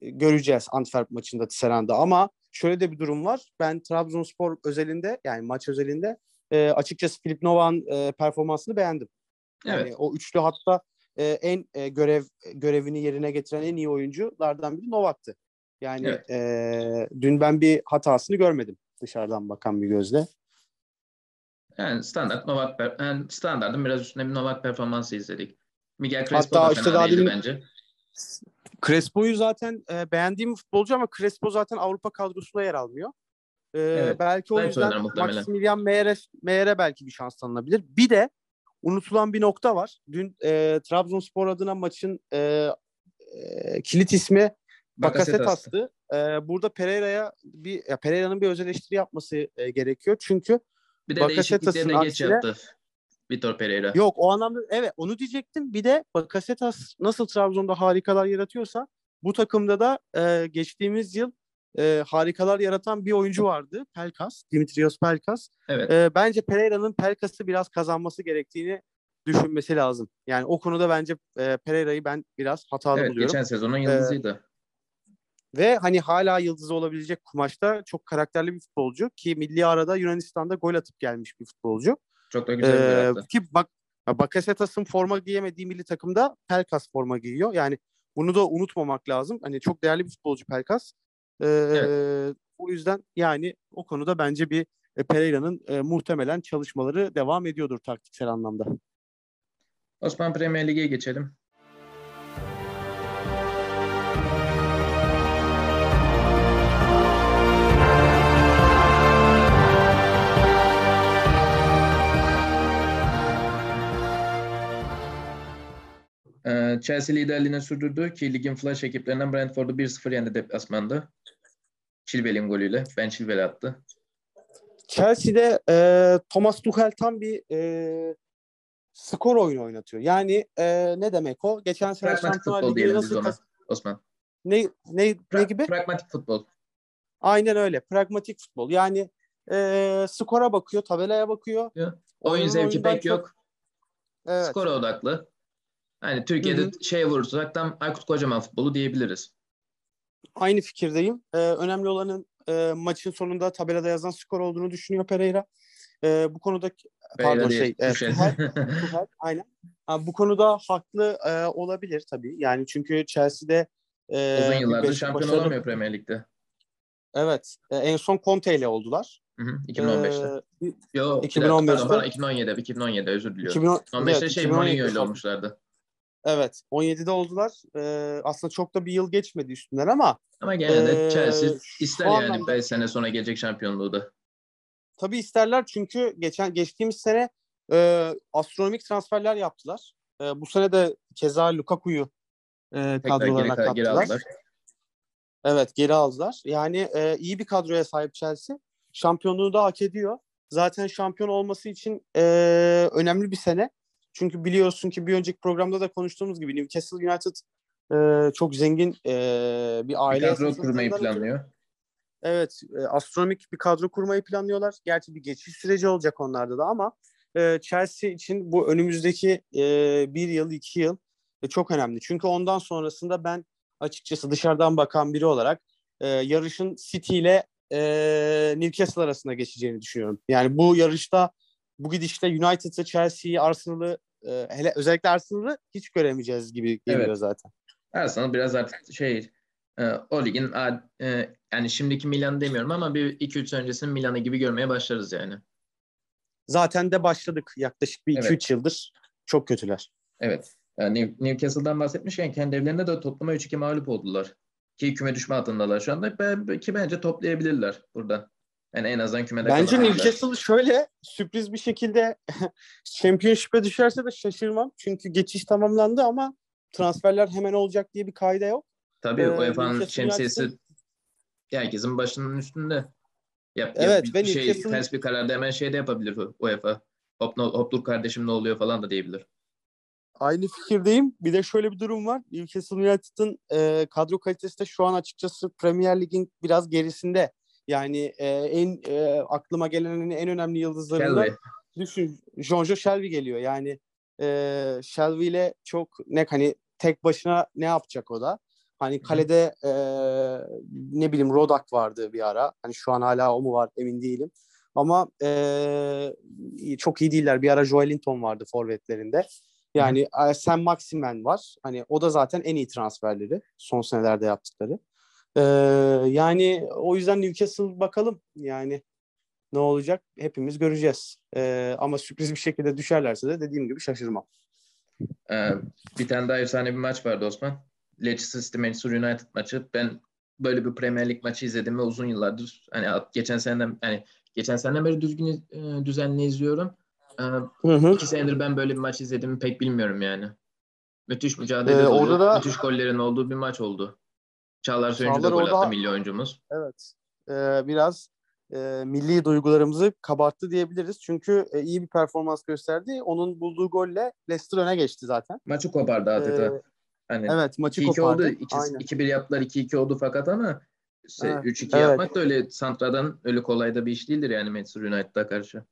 C: göreceğiz Antwerp maçında Tisserand'ı. Ama şöyle de bir durum var. Ben Trabzonspor özelinde yani maç özelinde e, açıkçası Filip Novak'ın e, performansını beğendim. Yani
D: Evet.
C: o üçlü hatta e, en e, görev görevini yerine getiren en iyi oyunculardan biri Novak'tı. Yani
D: Evet.
C: e, dün ben bir hatasını görmedim dışarıdan bakan bir gözle.
D: Yani standart Novak yani standartın biraz üstünde bir Novak performansı izledik. Miguel Crespo
C: Hatta
D: da
C: işte
D: fena
C: daha
D: değildi bence.
C: Crespo'yu zaten e, beğendiğim bir futbolcu ama Crespo zaten Avrupa kadrosuna yer almıyor. E,
D: Evet,
C: belki o yüzden. Maximilian Meyer'e Meyer'e belki bir şans tanınabilir. Bir de unutulan bir nokta var. Dün e, Trabzonspor adına maçın e, e, kilit ismi
D: Bakasetas'tı.
C: Bakasetas'tı. Ee, burada Pereira'ya bir ya Pereira'nın bir öz eleştiri yapması e, gerekiyor. Çünkü
D: Bir de
C: Bakasetas'ın
D: de geç
C: aksine-
D: yaptı. Vitor Pereira.
C: yok o anlamda evet onu diyecektim. Bir de Bakasetas nasıl Trabzon'da harikalar yaratıyorsa bu takımda da e, geçtiğimiz yıl e, harikalar yaratan bir oyuncu vardı. Pelkas, Dimitrios Pelkas.
D: Evet.
C: E, bence Pereira'nın Pelkas'ı biraz kazanması gerektiğini düşünmesi lazım. Yani o konuda bence e, Pereira'yı ben biraz hatalı
D: Evet,
C: buluyorum.
D: geçen sezonun yıldızıydı.
C: Ve hani hala yıldızı olabilecek kumaşta çok karakterli bir futbolcu ki milli arada Yunanistan'da gol atıp gelmiş bir futbolcu.
D: Çok da güzel bir yaptı.
C: ki bak Bakasetas'ın forma giyemediği milli takımda Pelkas forma giyiyor. Yani bunu da unutmamak lazım. Hani çok değerli bir futbolcu Pelkas. Ee, O yüzden yani o konuda bence bir e, Pereira'nın e, muhtemelen çalışmaları devam ediyordur taktiksel anlamda.
D: Osman Premier Lig'e geçelim. Chelsea liderliğini sürdürdü ki ligin flash ekiplerinden Brentford'u 1-0 yendi deplasmanda. Chilwell'in golüyle. Ben Chilwell attı.
C: Chelsea'de e, Thomas Tuchel tam bir e, skor oyunu oynatıyor. Yani e, ne demek o? Geçen sene
D: Pragmatik
C: Şampiyonlar
D: futbol
C: Ligi'ni nasıl
D: ona. Osman.
C: ne, ne, ne
D: Pra-
C: gibi?
D: Pragmatik futbol.
C: Aynen öyle. Pragmatik futbol. Yani e, skora bakıyor, tabelaya bakıyor.
D: Oyun
C: Oyunun
D: zevki pek
C: çok-
D: yok.
C: Evet.
D: Skora odaklı. Hani Türkiye'de
C: Hı
D: şeye vurursak tam Aykut Kocaman futbolu diyebiliriz.
C: Aynı fikirdeyim. E, önemli olanın e, maçın sonunda tabelada yazan skor olduğunu düşünüyor Pereira. E, bu konuda pardon
D: Beyler
C: şey
D: değil,
C: e,
D: Tuchel.
C: Tuchel, Tuchel, aynen. Ha, bu konuda haklı e, olabilir tabii. Yani çünkü Chelsea'de e,
D: Uzun yıllardır şampiyon
C: başarı-
D: olamıyor Premier Lig'de.
C: Evet. E, en son Conte ile oldular.
D: Hı hı, 2015'te.
C: E,
D: Yo,
C: 2015'te.
D: 2015'te. Pardon, 2017'de, 2017'de özür diliyorum.
C: 2010,
D: 2015'te
C: evet,
D: şey
C: 2017'de
D: Mourinho ile olmuşlardı.
C: Evet. 17'de oldular. E, aslında çok da bir yıl geçmedi üstünden ama
D: Ama gene de
C: Ee,
D: Chelsea ister yani
C: anlamda-
D: 5 sene sonra gelecek şampiyonluğu da.
C: tabii isterler çünkü geçen geçtiğimiz sene e, astronomik transferler yaptılar. E, bu sene de keza Lukaku'yu e, kadrolarına
D: geri, geri
C: kattılar.
D: aldılar.
C: Evet geri aldılar. Yani e, iyi bir kadroya sahip Chelsea. Şampiyonluğu da hak ediyor. Zaten şampiyon olması için e, önemli bir sene. Çünkü biliyorsun ki bir önceki programda da konuştuğumuz gibi Newcastle United e, çok zengin e, bir
D: Bir
C: aile.
D: kadro
C: esasından
D: kurmayı planlıyor.
C: Evet, e, astronomik bir kadro kurmayı planlıyorlar. Gerçi bir geçiş süreci olacak onlarda da ama e, Chelsea için bu önümüzdeki e, bir yıl, iki yıl e, çok önemli. Çünkü ondan sonrasında ben açıkçası dışarıdan bakan biri olarak e, yarışın City ile e, Newcastle arasında geçeceğini düşünüyorum. Yani bu yarışta, bu gidişte United'ı, Chelsea'yi, Arsenal'ı, e, hele özellikle Arsenal'ı hiç göremeyeceğiz gibi geliyor
D: Evet.
C: zaten.
D: Arsenal biraz artık şey e, o ligin e, yani şimdiki Milan demiyorum ama bir 2-3 sene öncesinin Milan'ı gibi görmeye başlarız yani.
C: Zaten de başladık yaklaşık bir 2-3
D: Evet.
C: yıldır. Çok kötüler.
D: Evet. Yani New- Newcastle'dan bahsetmişken kendi evlerinde de toplama 3-2 mağlup oldular. Ki küme düşme hattındalar şu anda. Ben, ki bence toplayabilirler burada. Yani en azından kümede
C: Bence. Newcastle şöyle sürpriz bir şekilde Championship'e düşerse de şaşırmam. Çünkü geçiş tamamlandı ama transferler hemen olacak diye bir kaide yok.
D: Tabii
C: Ee,
D: UEFA'nın
C: Newcastle
D: şemsiyesi herkesin başının üstünde. Yap,
C: Evet,
D: yap,
C: ve
D: bir şey,
C: Newcastle'ın-
D: ters bir kararda hemen şey de yapabilir UEFA. Hop, no- hop dur kardeşim ne oluyor falan da diyebilir.
C: Aynı fikirdeyim. Bir de şöyle bir durum var. Newcastle United'ın e, kadro kalitesi de şu an açıkçası Premier Lig'in biraz gerisinde. Yani e, en e, aklıma gelenin en önemli yıldızlarından
D: Shelby.
C: düşün Jonjo Shelby geliyor. Yani e, Shelby ile çok ne hani tek başına ne yapacak o da? Hani kalede e, ne bileyim Rodak vardı bir ara. Hani şu an hala o mu var emin değilim. Ama e, çok iyi değiller. Bir ara Joelinton vardı forvetlerinde. Yani e, Sam Maximen var. Hani o da zaten en iyi transferleri son senelerde yaptıkları. E, yani o yüzden Newcastle bakalım. Yani ne olacak hepimiz göreceğiz. E, ama sürpriz bir şekilde düşerlerse de dediğim gibi şaşırmam.
D: Ee, bir tane daha efsane bir maç vardı Osman. Leicester City Manchester United maçı. Ben böyle bir Premier Lig maçı izledim ve uzun yıllardır hani geçen seneden hani geçen seneden beri düzgün e, düzenli izliyorum. Ee,
C: Hı hı.
D: iki senedir ben böyle bir maç izlediğimi pek bilmiyorum yani. Müthiş mücadele
C: Ee, orada da-
D: müthiş gollerin olduğu bir maç oldu. Çağlar Söyüncü de gol attı milli oyuncumuz.
C: Evet. E, biraz e, milli duygularımızı kabarttı diyebiliriz. Çünkü e, iyi bir performans gösterdi. Onun bulduğu golle Leicester öne geçti zaten.
D: Maçı kopardı adeta.
C: Ee,
D: hani
C: Evet maçı
D: 2-2
C: kopardı.
D: oldu. 2
C: Aynen.
D: 2-1 yaptılar, 2-2 oldu fakat ama işte
C: Evet,
D: 3-2
C: evet.
D: yapmak da öyle Santra'dan öyle kolay da bir iş değildir yani Manchester United'a karşı.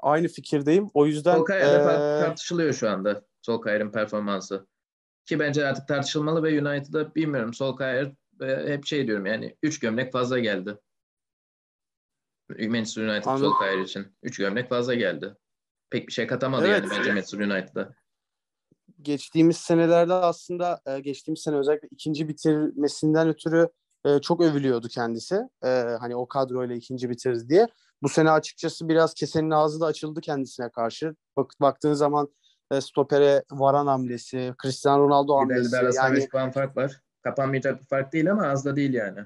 C: Aynı fikirdeyim. O yüzden
D: Solskjaer'de tar-
C: e,
D: tartışılıyor şu anda Solskjaer'in performansı. Ki bence artık tartışılmalı ve United'a bilmiyorum Solskjaer hep şey diyorum yani 3 gömlek fazla geldi. Manchester United
C: Anladım.
D: Solskjaer için 3 gömlek fazla geldi. Pek bir şey katamadı
C: Evet.
D: yani bence Manchester United'a.
C: geçtiğimiz senelerde aslında e, geçtiğimiz sene özellikle ikinci bitirmesinden ötürü e, çok övülüyordu kendisi. E, hani o kadroyla ikinci bitirdi diye. Bu sene açıkçası biraz kesenin ağzı da açıldı kendisine karşı. Bak, baktığın zaman stopere varan hamlesi, Cristiano Ronaldo hamlesi.
D: de arasında
C: Yani
D: 3 puan fark var. Kapanmayacak bir fark değil ama az da değil yani.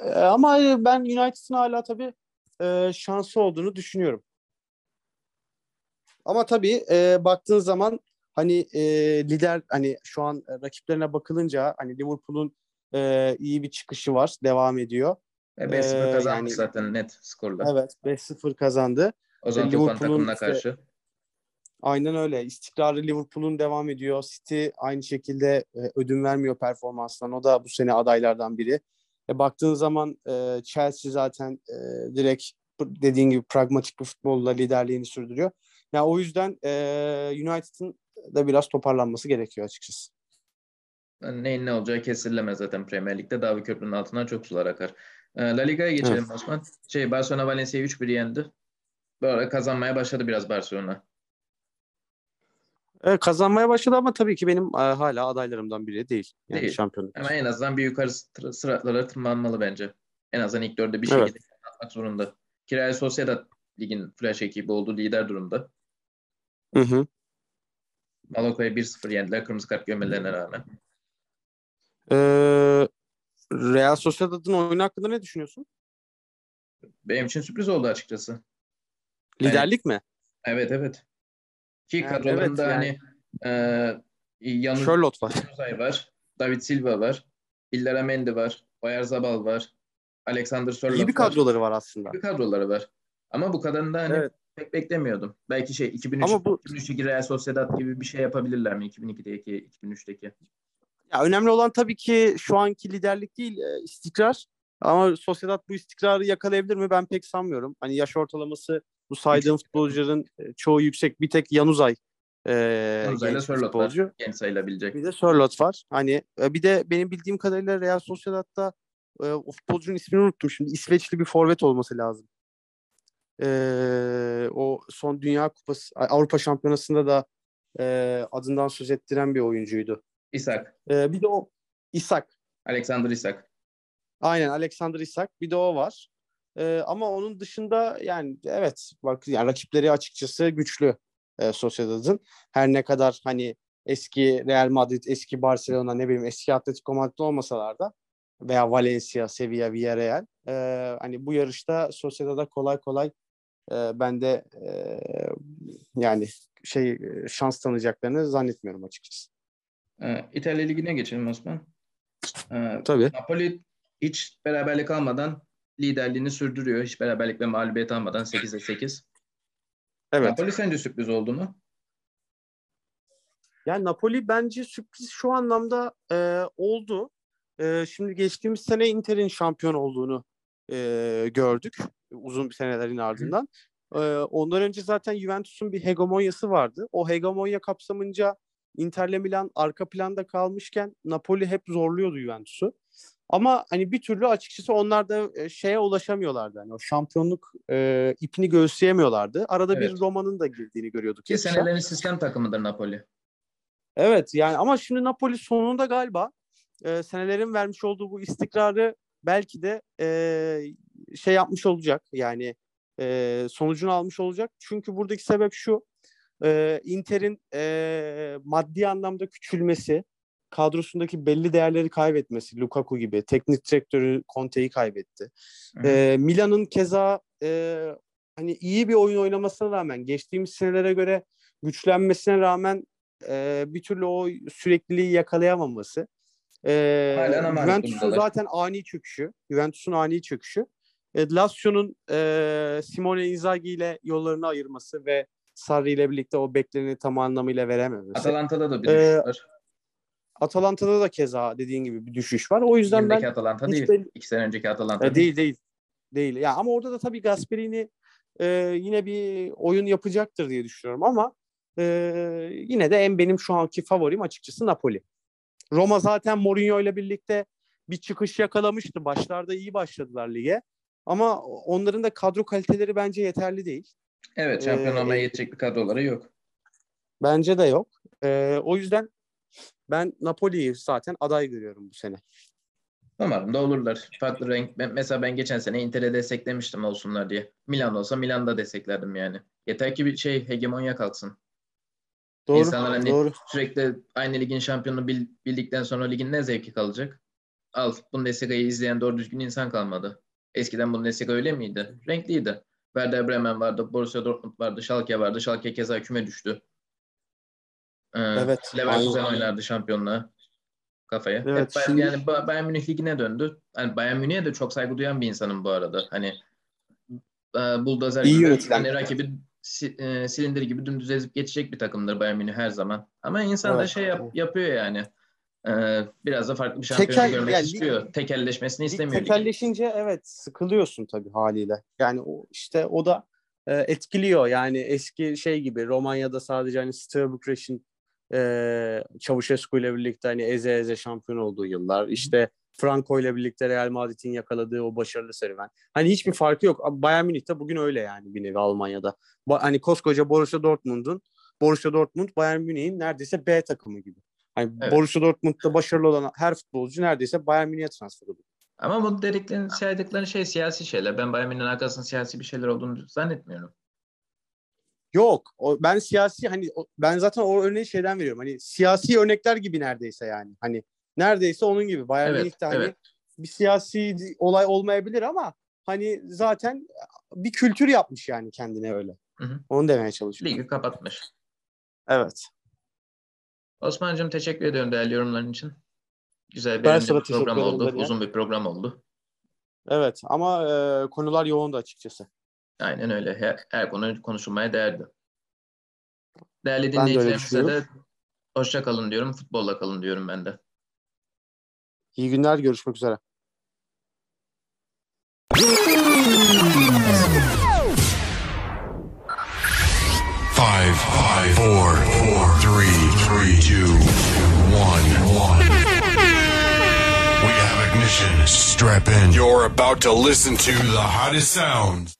C: e, ama ben United'ın hala tabii e, şansı olduğunu düşünüyorum. Ama tabii e, baktığın zaman hani e, lider hani şu an rakiplerine bakılınca hani Liverpool'un e, iyi bir çıkışı var. Devam ediyor.
D: Ve 5-0
C: Ee,
D: kazanmış
C: yani-
D: zaten net skorla.
C: Evet 5-0 kazandı.
D: Ozan
C: Liverpool'un
D: Tufan takımına
C: işte-
D: karşı.
C: Aynen öyle. İstikrarı Liverpool'un devam ediyor. City aynı şekilde e, ödün vermiyor performanstan. O da bu sene adaylardan biri. E, baktığın zaman e, Chelsea zaten e, direkt dediğin gibi pragmatik bir futbolla liderliğini sürdürüyor. Yani o yüzden e, United'ın da biraz toparlanması gerekiyor açıkçası.
D: Yani Neyin ne olacağı kesilemez zaten Premier Lig'de. Davi Köprü'nün altından çok sular akar. Ee, La Liga'ya geçelim Osman. Şey, Barcelona Valencia'yı 3-1 yendi. Arada kazanmaya başladı biraz Barcelona.
C: E, kazanmaya başladı ama tabii ki benim e, hala adaylarımdan biri değil. Yani
D: Değil.
C: şampiyonluk.
D: Ama en azından bir yukarı sıra- sıralara tırmanmalı bence. En azından ilk dörde bir
C: Evet.
D: şekilde atmak zorunda. Ki Real Sociedad ligin flash ekibi oldu lider durumda.
C: Hı hı.
D: Malako'ya 1-0 yendiler kırmızı kart görmelerine rağmen.
C: E, Real Sociedad'ın oyunu hakkında ne düşünüyorsun?
D: Benim için sürpriz oldu açıkçası.
C: Liderlik mi?
D: Evet evet. Ki
C: Yani
D: kadrolarında
C: evet,
D: hani e, Yanu
C: Charlotte var.
D: Uzay var. David Silva var. Illaramendi var. Oyarzabal var. Alexander Sörloth
C: İyi bir
D: var.
C: kadroları var aslında.
D: İyi bir kadroları var. Ama bu kadarını da hani
C: Evet.
D: pek beklemiyordum. Belki şey 2003
C: Ama bu
D: 2003'teki Real Sociedad gibi bir şey yapabilirler mi? 2002'deki, 2003'teki.
C: Ya önemli olan tabii ki şu anki liderlik değil, istikrar. Ama Sociedad bu istikrarı yakalayabilir mi? Ben pek sanmıyorum. Hani yaş ortalaması bu saydığım futbolcuların e, çoğu yüksek. Bir tek Yanuzay e,
D: Uzayla
C: genç bir
D: Sörloth var.
C: futbolcu.
D: Genç sayılabilecek.
C: Bir de Sörloth var. Hani e, bir de benim bildiğim kadarıyla Real Sociedad'da e, o futbolcunun ismini unuttum şimdi. İsveçli bir forvet olması lazım. E, o son Dünya Kupası, Avrupa Şampiyonası'nda da e, adından söz ettiren bir oyuncuydu.
D: İshak.
C: E, bir de o İshak.
D: Alexander İshak.
C: Aynen Alexander Isak bir de o var. Ee, ama onun dışında yani evet bak yani rakipleri açıkçası güçlü e, Sociedad'ın. Her ne kadar hani eski Real Madrid, eski Barcelona ne bileyim eski Atletico Madrid olmasalar da veya Valencia, Sevilla, Villarreal e, hani bu yarışta Sociedad'a kolay kolay e, ben de e, yani şey e, şans tanıyacaklarını zannetmiyorum açıkçası.
D: Ee, İtalya Ligi'ne geçelim Osman. Ee,
C: Tabii.
D: Napoli hiç beraberlik almadan liderliğini sürdürüyor. Hiç beraberlik ve mağlubiyet almadan 8'e 8.
C: Evet.
D: Napoli sence sürpriz oldu mu?
C: Yani Napoli bence sürpriz şu anlamda e, oldu. E, şimdi geçtiğimiz sene Inter'in şampiyon olduğunu e, gördük uzun bir senelerin ardından. E, ondan önce zaten Juventus'un bir hegemonyası vardı. O hegemonya kapsamınca Inter'le Milan arka planda kalmışken Napoli hep zorluyordu Juventus'u. Ama hani bir türlü açıkçası onlar da e, şeye ulaşamıyorlardı. Yani o şampiyonluk e, ipini göğüsleyemiyorlardı. Arada
D: Evet.
C: bir Roma'nın da girdiğini görüyorduk.
D: Ki senelerin sistem takımıdır Napoli.
C: Evet yani ama şimdi Napoli sonunda galiba e, senelerin vermiş olduğu bu istikrarı belki de e, şey yapmış olacak yani e, sonucunu almış olacak. Çünkü buradaki sebep şu e, Inter'in e, maddi anlamda küçülmesi, kadrosundaki belli değerleri kaybetmesi, Lukaku gibi teknik direktörü Conte'yi kaybetti.
D: Hı hı.
C: E, Milan'ın keza e, hani iyi bir oyun oynamasına rağmen geçtiğimiz senelere göre güçlenmesine rağmen e, bir türlü o sürekliliği yakalayamaması. E, Juventus'un zaten ani çöküşü. Juventus'un ani çöküşü. E, Lazio'nun e, Simone Inzaghi ile yollarını ayırması ve Sarri ile birlikte o beklerini tam anlamıyla verememesi.
D: Atalanta'da da bir
C: Ee,
D: var.
C: Atalanta'da da keza dediğin gibi bir düşüş var. O yüzden ben
D: Atalanta değil.
C: belli-
D: İki sene önceki Atalanta
C: E, değil değil. Değil. Ya ama orada da tabii Gasperini e, yine bir oyun yapacaktır diye düşünüyorum ama e, yine de en benim şu anki favorim açıkçası Napoli. Roma zaten Mourinho ile birlikte bir çıkış yakalamıştı. Başlarda iyi başladılar lige. Ama onların da kadro kaliteleri bence yeterli değil.
D: Evet şampiyon
C: Ee,
D: olmaya yetecek bir kadroları yok.
C: Bence de yok. E, o yüzden ben Napoli'yi zaten aday görüyorum bu sene.
D: Umarım da olurlar. Farklı renk. Ben, mesela ben geçen sene Inter'e desteklemiştim olsunlar diye. Milan olsa Milan'da desteklerdim yani. Yeter ki bir şey hegemonya kalksın.
C: Doğru.
D: İnsanlar hani
C: doğru.
D: sürekli aynı ligin şampiyonunu bil- bildikten sonra ligin ne zevki kalacak? Al Bundesliga'yı izleyen doğru düzgün insan kalmadı. Eskiden Bundesliga öyle miydi? Renkliydi. Werder Bremen vardı, Borussia Dortmund vardı, Schalke vardı. Schalke keza küme düştü. Ee,
C: Evet,
D: Leverkusen
C: aynen.
D: oynardı şampiyonluğa. kafaya.
C: Evet,
D: Hep
C: şimdi-
D: yani Ba- Bayern Münih ligine döndü. Yani Bayern Münih'e de çok saygı duyan bir insanım bu arada. Hani e, buldozer
C: İyi
D: gibi hani rakibi si- e, silindir gibi dümdüz ezip geçecek bir takımdır Bayern Münih her zaman. Ama insan da
C: Evet.
D: şey yap- yapıyor yani. E, biraz da farklı bir şampiyonu
C: Tekel-
D: görmek
C: yani lig-
D: istiyor. Tekelleşmesini
C: Lig
D: istemiyor. ligin.
C: tekelleşince evet sıkılıyorsun tabii haliyle. Yani o işte o da e, etkiliyor. Yani eski şey gibi Romanya'da sadece hani Steaua Bükreş'in e, Çavuşescu ile birlikte hani eze eze şampiyon olduğu yıllar. İşte Franco ile birlikte Real Madrid'in yakaladığı o başarılı serüven. Hani hiçbir farkı yok. Bayern Münih de bugün öyle yani bir nevi Almanya'da. Ba- hani koskoca Borussia Dortmund'un Borussia Dortmund Bayern Münih'in neredeyse B takımı gibi. Hani
D: Evet.
C: Borussia Dortmund'da başarılı olan her futbolcu neredeyse Bayern Münih'e transfer oluyor.
D: Ama bu dediklerin, saydıkları şey siyasi şeyler. Ben Bayern Münih'in arkasında siyasi bir şeyler olduğunu zannetmiyorum.
C: Yok. O, ben siyasi hani o- ben zaten o örneği şeyden veriyorum. Hani siyasi örnekler gibi neredeyse yani. Hani neredeyse onun gibi. Bayern
D: Evet,
C: Münih'te hani
D: evet.
C: bir siyasi olay olmayabilir ama hani zaten bir kültür yapmış yani kendine öyle.
D: Hı hı.
C: Onu demeye çalışıyorum.
D: Ligi kapatmış.
C: Evet.
D: Osman'cığım teşekkür ediyorum değerli yorumların için. Güzel bir
C: Ben
D: program oldu. Uzun bir program oldu.
C: Evet ama e, konular yoğundu açıkçası.
D: Aynen öyle. Her, her konu konuşulmaya değerdi. Değerli
C: de öyle
D: dinleyicilerimize de
C: düşünüyorum.
D: hoşça kalın diyorum. Futbolla kalın diyorum ben de.
C: İyi günler. Görüşmek üzere.
B: Five, five, four, four, three, three, two, one, one. We have ignition. Strap in. You're about to listen to the hottest sounds